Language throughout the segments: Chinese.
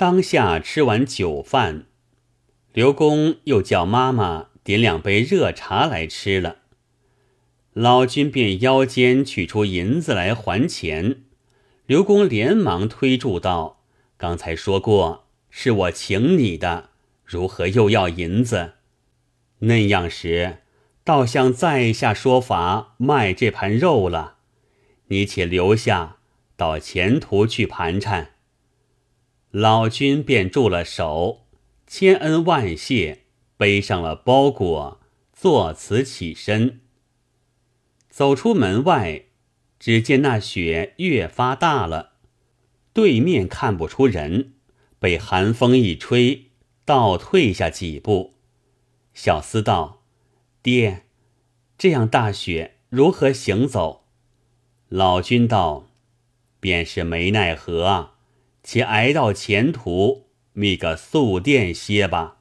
当下吃完酒饭，刘公又叫妈妈点两杯热茶来吃了。老君便腰间取出银子来还钱，刘公连忙推住道：“刚才说过是我请你的，如何又要银子？那样时，倒像在下说法卖这盘肉了。你且留下，到前途去盘缠。”老君便住了手，千恩万谢，背上了包裹，作辞起身。走出门外，只见那雪越发大了，对面看不出人，被寒风一吹，倒退下几步。小厮道：“爹，这样大雪如何行走？”老君道：“便是没奈何啊。”且挨到前途，觅个宿店歇吧。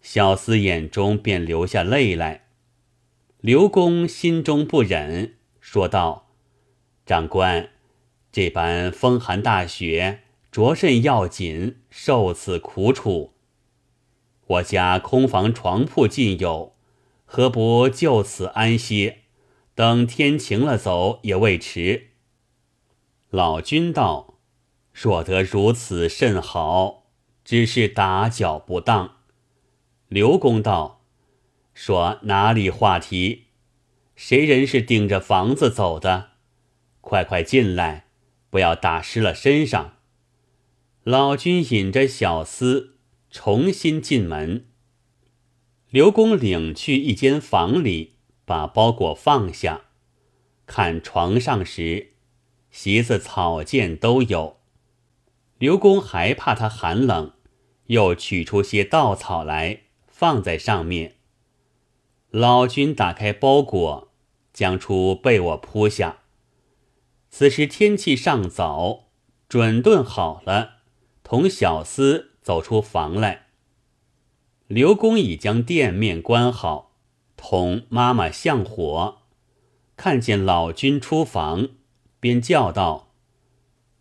小厮眼中便流下泪来。刘公心中不忍，说道：“长官，这般风寒大雪，着甚要紧，受此苦楚。我家空房床铺尽有，何不就此安歇？等天晴了走也未迟。”老君道。若得如此甚好，只是打搅不当。刘公道：“说哪里话题？谁人是顶着房子走的？快快进来，不要打湿了身上。”老君引着小厮重新进门。刘公领去一间房里，把包裹放下，看床上时，席子、草件都有。刘公还怕他寒冷，又取出些稻草来放在上面。老君打开包裹，将出被我铺下。此时天气尚早，准顿好了，同小厮走出房来。刘公已将店面关好，同妈妈向火，看见老君出房，便叫道：“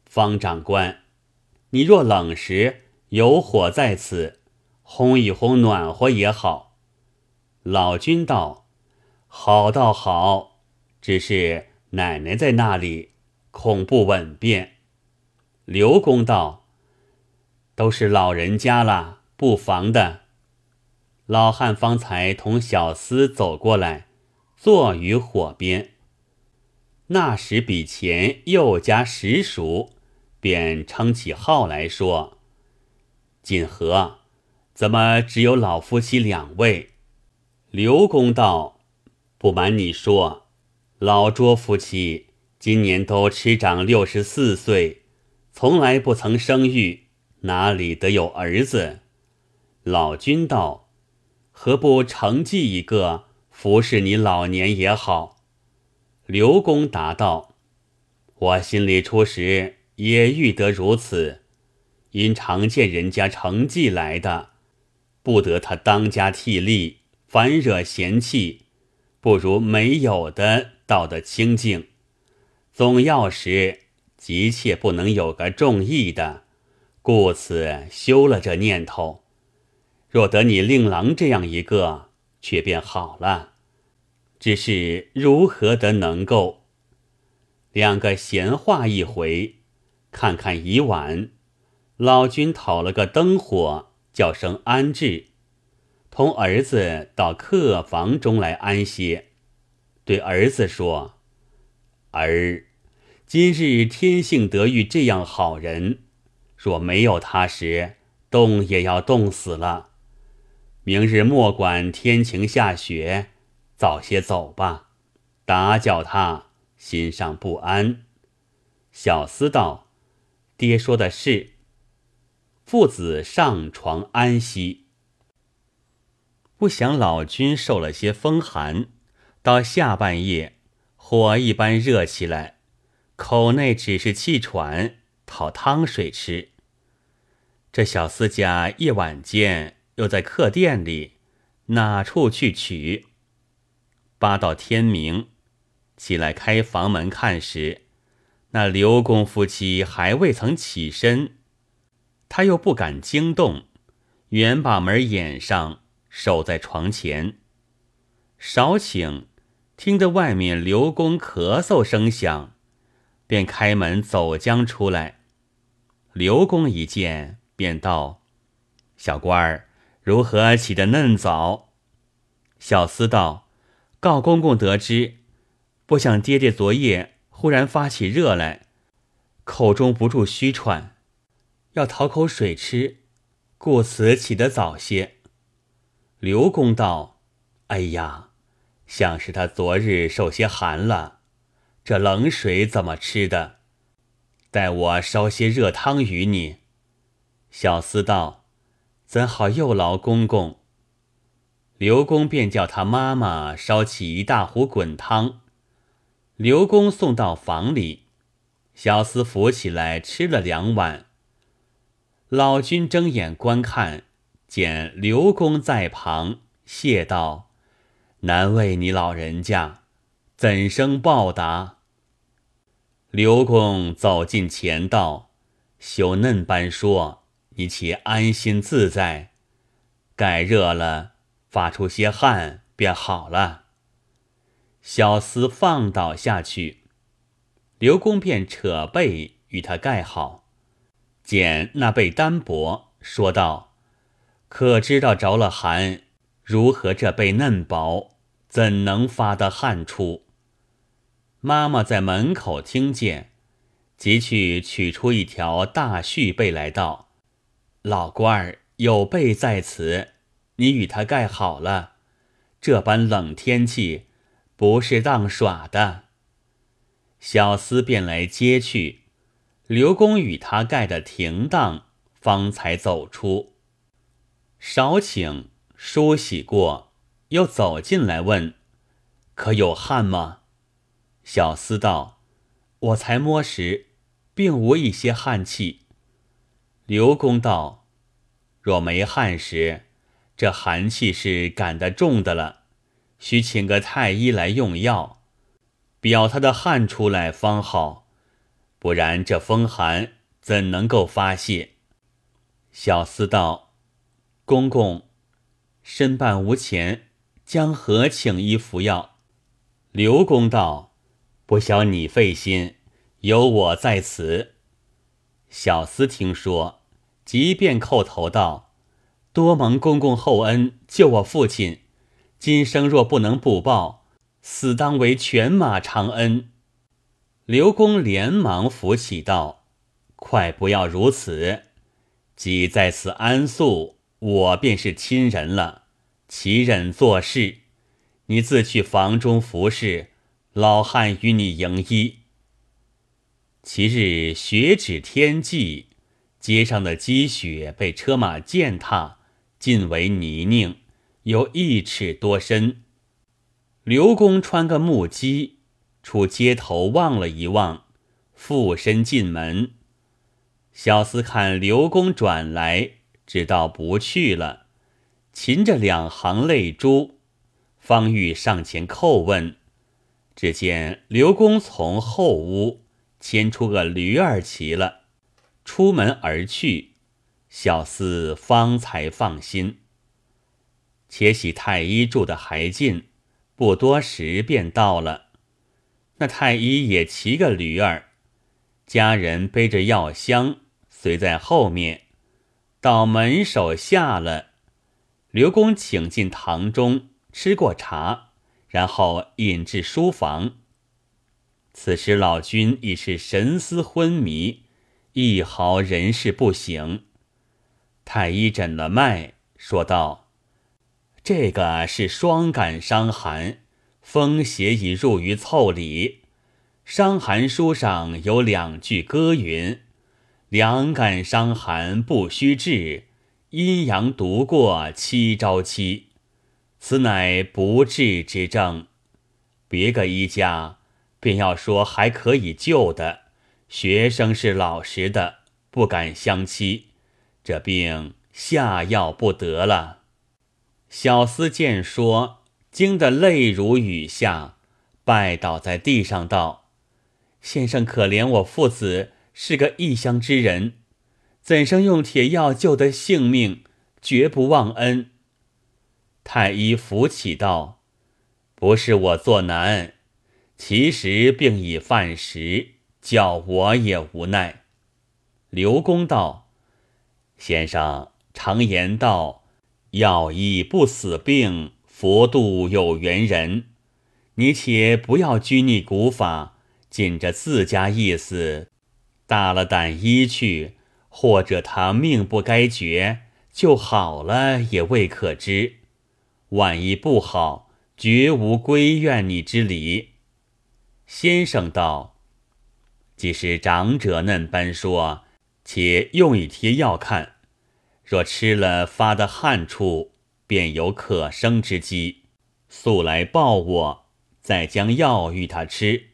方长官。”你若冷时有火在此，烘一烘暖和也好。老君道：“好倒好，只是奶奶在那里，恐不稳便。”刘公道：“都是老人家了，不妨的。”老汉方才同小厮走过来，坐于火边。那时比前又加十熟。便称起号来说：“锦和，怎么只有老夫妻两位？”刘公道：“不瞒你说，老卓夫妻今年都吃长六十四岁，从来不曾生育，哪里得有儿子？”老君道：“何不承继一个，服侍你老年也好？”刘公答道：“我心里初时。”也欲得如此，因常见人家成绩来的，不得他当家替力，烦惹嫌弃，不如没有的道得清净。总要时，急切不能有个中意的，故此休了这念头。若得你令郎这样一个，却便好了。只是如何得能够？两个闲话一回。看看已晚，老君讨了个灯火，叫声安置，同儿子到客房中来安歇。对儿子说：“儿，今日天幸得遇这样好人，若没有他时，冻也要冻死了。明日莫管天晴下雪，早些走吧，打搅他，心上不安。”小厮道。爹说的是，父子上床安息。不想老君受了些风寒，到下半夜火一般热起来，口内只是气喘，讨汤水吃。这小厮家夜晚间又在客店里，哪处去取？八到天明，起来开房门看时。那刘公夫妻还未曾起身，他又不敢惊动，原把门掩上，守在床前。少顷，听得外面刘公咳嗽声响，便开门走将出来。刘公一见，便道：“小官儿如何起得嫩早？”小厮道：“告公公得知，不想爹爹昨夜忽然发起热来，口中不住虚喘，要讨口水吃，故此起得早些。”刘公道：“哎呀，像是他昨日受些寒了，这冷水怎么吃的？”待我烧些热汤与你。小厮道：“怎好又劳公公？”刘公便叫他妈妈烧起一大壶滚汤。刘公送到房里，小厮扶起来吃了两碗。老君睁眼观看，见刘公在旁，谢道：“难为你老人家，怎生报答？”刘公走近前道，羞嫩般说：“你且安心自在，盖热了，发出些汗便好了。”小厮放倒下去，刘公便扯被与他盖好，见那被单薄，说道：“可知道着了寒，如何这被嫩薄，怎能发得汗出？”妈妈在门口听见，即去取出一条大絮被来道：“老官儿有被在此，你与他盖好了。这般冷天气，不是当耍的。”小厮便来接去，刘公与他盖的停当，方才走出。少请梳洗过，又走进来问：“可有汗吗？”小厮道：“我才摸时，并无一些汗气。”刘公道：“若没汗时，这寒气是感得重的了，须请个太医来用药，表他的汗出来方好，不然这风寒怎能够发泄？”小厮道：“公公，身半无钱，将何请医服药？”刘公道。不消你费心，有我在此。小厮听说，即便叩头道：“多蒙公公厚恩，救我父亲。今生若不能不报，死当为犬马长恩。”刘公连忙扶起道：“快不要如此！即在此安宿，我便是亲人了，其忍做事？你自去房中服侍。”老汉与你迎医。其日雪止天际，街上的积雪被车马践踏，尽为泥泞，有一尺多深。刘公穿个木屐，出街头望了一望，附身进门。小厮看刘公转来，知道不去了，噙着两行泪珠，方欲上前叩问。只见刘公从后屋牵出个驴儿骑了，出门而去。小厮方才放心。且喜太医住的还近，不多时便到了。那太医也骑个驴儿，家人背着药箱随在后面。到门首下了，刘公请进堂中吃过茶。然后引至书房。此时老君已是神思昏迷，一毫人事不省。太医诊了脉，说道：“这个是双感伤寒，风邪已入于腠理。伤寒书上有两句歌云：‘两感伤寒不须治，阴阳独过七朝七。’”此乃不治之症，别个医家便要说还可以救的，学生是老实的，不敢相欺，这病下药不得了。小厮见说，惊得泪如雨下，拜倒在地上道：“先生可怜我父子是个异乡之人，怎生用铁药救得性命？绝不忘恩。”太医扶起道：“不是我做难，其实病已犯时，叫我也无奈。”刘公道：“先生常言道，药医不死病，佛度有缘人。你且不要拘泥古法，尽着自家意思，大了胆医去，或者他命不该绝，就好了也未可知。万一不好，绝无归怨你之理。”先生道：“既是长者嫩般说。”且用一贴药看，若吃了发的汗处，便有可生之机。速来报我，再将药与他吃。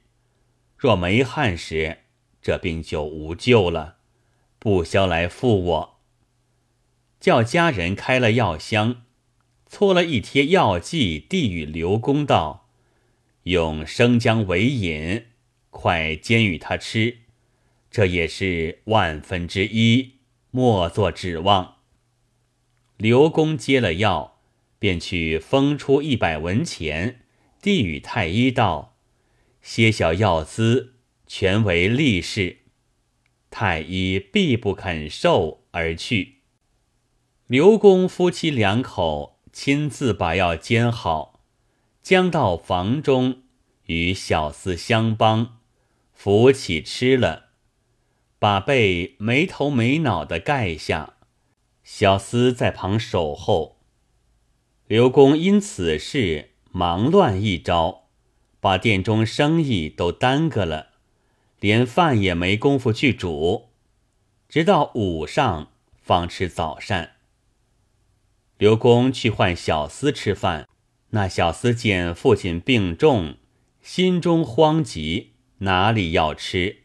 若没汗时，这病就无救了。不消来复我。叫家人开了药箱，搓了一贴药剂，递与刘公道：“用生姜为饮，快煎与他吃。”这也是万分之一，莫做指望。刘公接了药，便去封出一百文钱，递与太医道：“些小药资，全为利是。”太医必不肯受，而去。刘公夫妻两口亲自把药煎好，将到房中，与小厮相帮，扶起吃了。把被没头没脑的盖下，小厮在旁守候。刘公因此事忙乱一招，把店中生意都耽搁了，连饭也没工夫去煮，直到午上方吃早膳。刘公去唤小厮吃饭，那小厮见父亲病重，心中慌急，哪里要吃？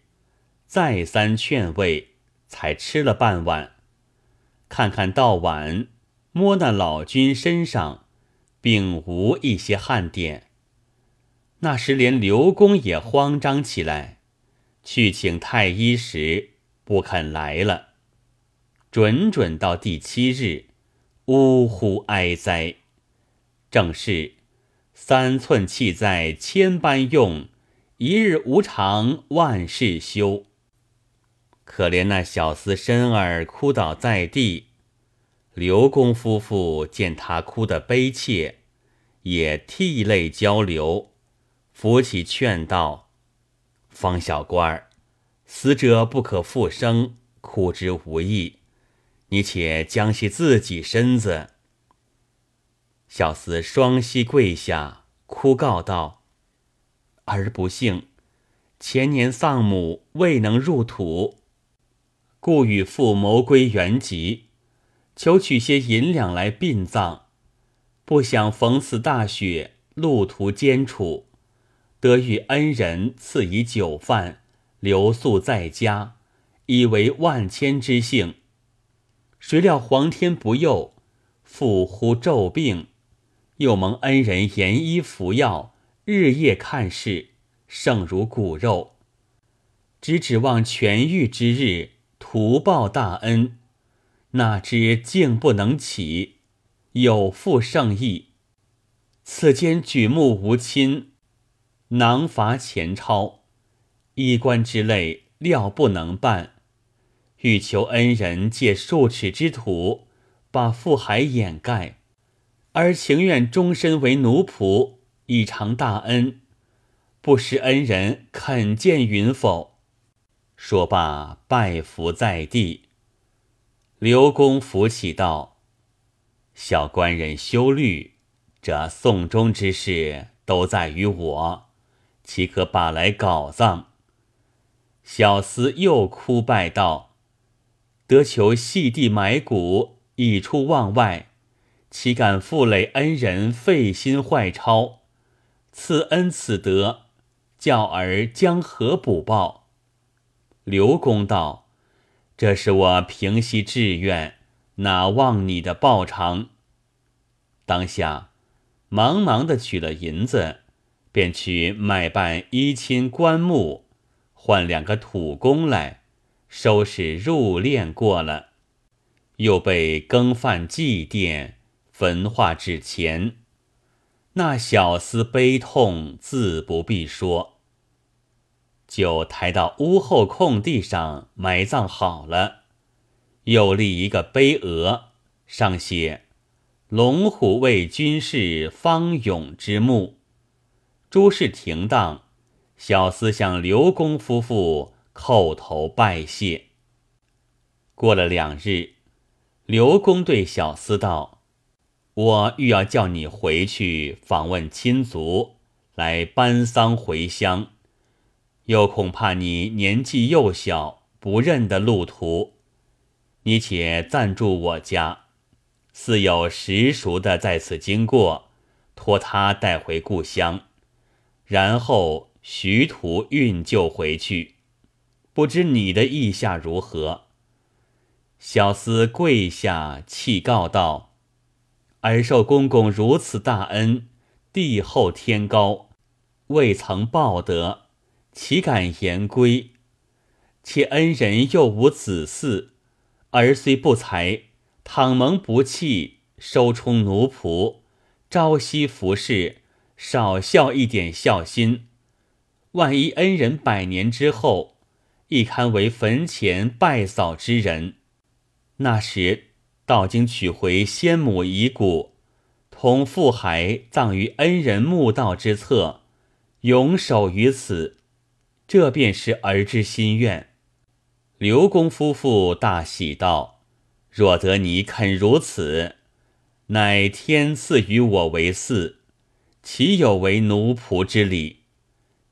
再三劝慰，才吃了半碗。看看到晚，摸那老君身上，并无一些汗点。那时连刘公也慌张起来，去请太医时不肯来了。准准到第七日，呜呼哀哉！正是三寸气在千般用，一日无常万事休。可怜那小厮身儿哭倒在地，刘公夫妇见他哭得悲切，也涕泪交流，扶起劝道：“方小官儿，死者不可复生，哭之无益，你且将息自己身子。”小厮双膝跪下，哭告道：“儿不幸，前年丧母，未能入土。”故与父谋归原籍，求取些银两来殡葬。不想逢此大雪，路途艰楚，得遇恩人赐以酒饭，留宿在家，以为万千之幸。谁料皇天不佑，父忽骤病，又蒙恩人严医服药，日夜看视，胜如骨肉，只指望痊愈之日。图报大恩，哪知竟不能起，有负圣意。此间举目无亲，囊乏钱钞，衣冠之类料不能办，欲求恩人借数尺之土，把父海掩盖，而情愿终身为奴仆，以偿大恩。不识恩人肯见允否？说罢，拜伏在地。刘公扶起道：“小官人休虑，这送终之事都在于我，岂可把来搞葬？”小厮又哭拜道：“得求细地埋骨，以出望外，岂敢负累恩人费心坏钞？此恩此德，教儿将何补报？”刘公道：“这是我平息志愿，哪忘你的报偿？”当下忙忙的取了银子，便去卖办衣亲棺木，换两个土工来，收拾入殓过了，又被更犯祭奠，焚化纸钱。那小厮悲痛，自不必说。就抬到屋后空地上埋葬好了，又立一个碑额，上写“龙虎卫军士方勇之墓”。诸事停当，小厮向刘公夫妇叩头拜谢。过了两日，刘公对小厮道：“我欲要叫你回去访问亲族，来搬丧回乡。”又恐怕你年纪幼小，不认得路途，你且暂住我家，似有实熟的在此经过，托他带回故乡，然后徐图运就回去。不知你的意下如何？小厮跪下泣告道：“儿受公公如此大恩，帝厚天高，未曾报得。”岂敢言归？且恩人又无子嗣，儿虽不才，倘蒙不弃，收充奴仆，朝夕服侍，少孝一点孝心。万一恩人百年之后，亦堪为坟前拜扫之人。那时道经取回先母遗骨，同父骸葬于恩人墓道之侧，永守于此。这便是儿之心愿。刘公夫妇大喜道：“若得你肯如此，乃天赐与我为嗣，岂有为奴仆之理？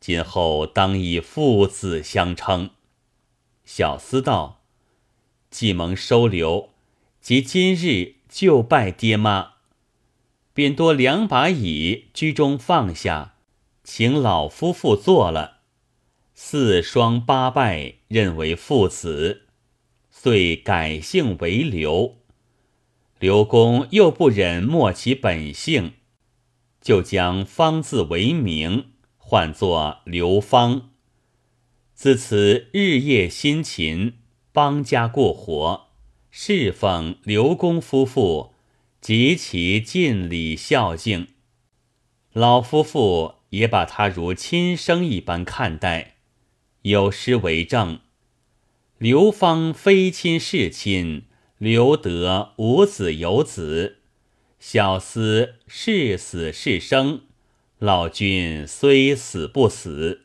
今后当以父子相称。”小厮道：“既蒙收留，即今日就拜爹妈。”便多两把椅，居中放下，请老夫妇坐了。四双八拜，认为父子，遂改姓为刘。刘公又不忍没其本姓，就将方字为名，唤作刘方。自此日夜辛勤，帮家过活，侍奉刘公夫妇，极其尽礼孝敬。老夫妇也把他如亲生一般看待。有诗为证：“刘芳非亲是亲，刘德无子有子。小厮是死是生，老君虽死不死。”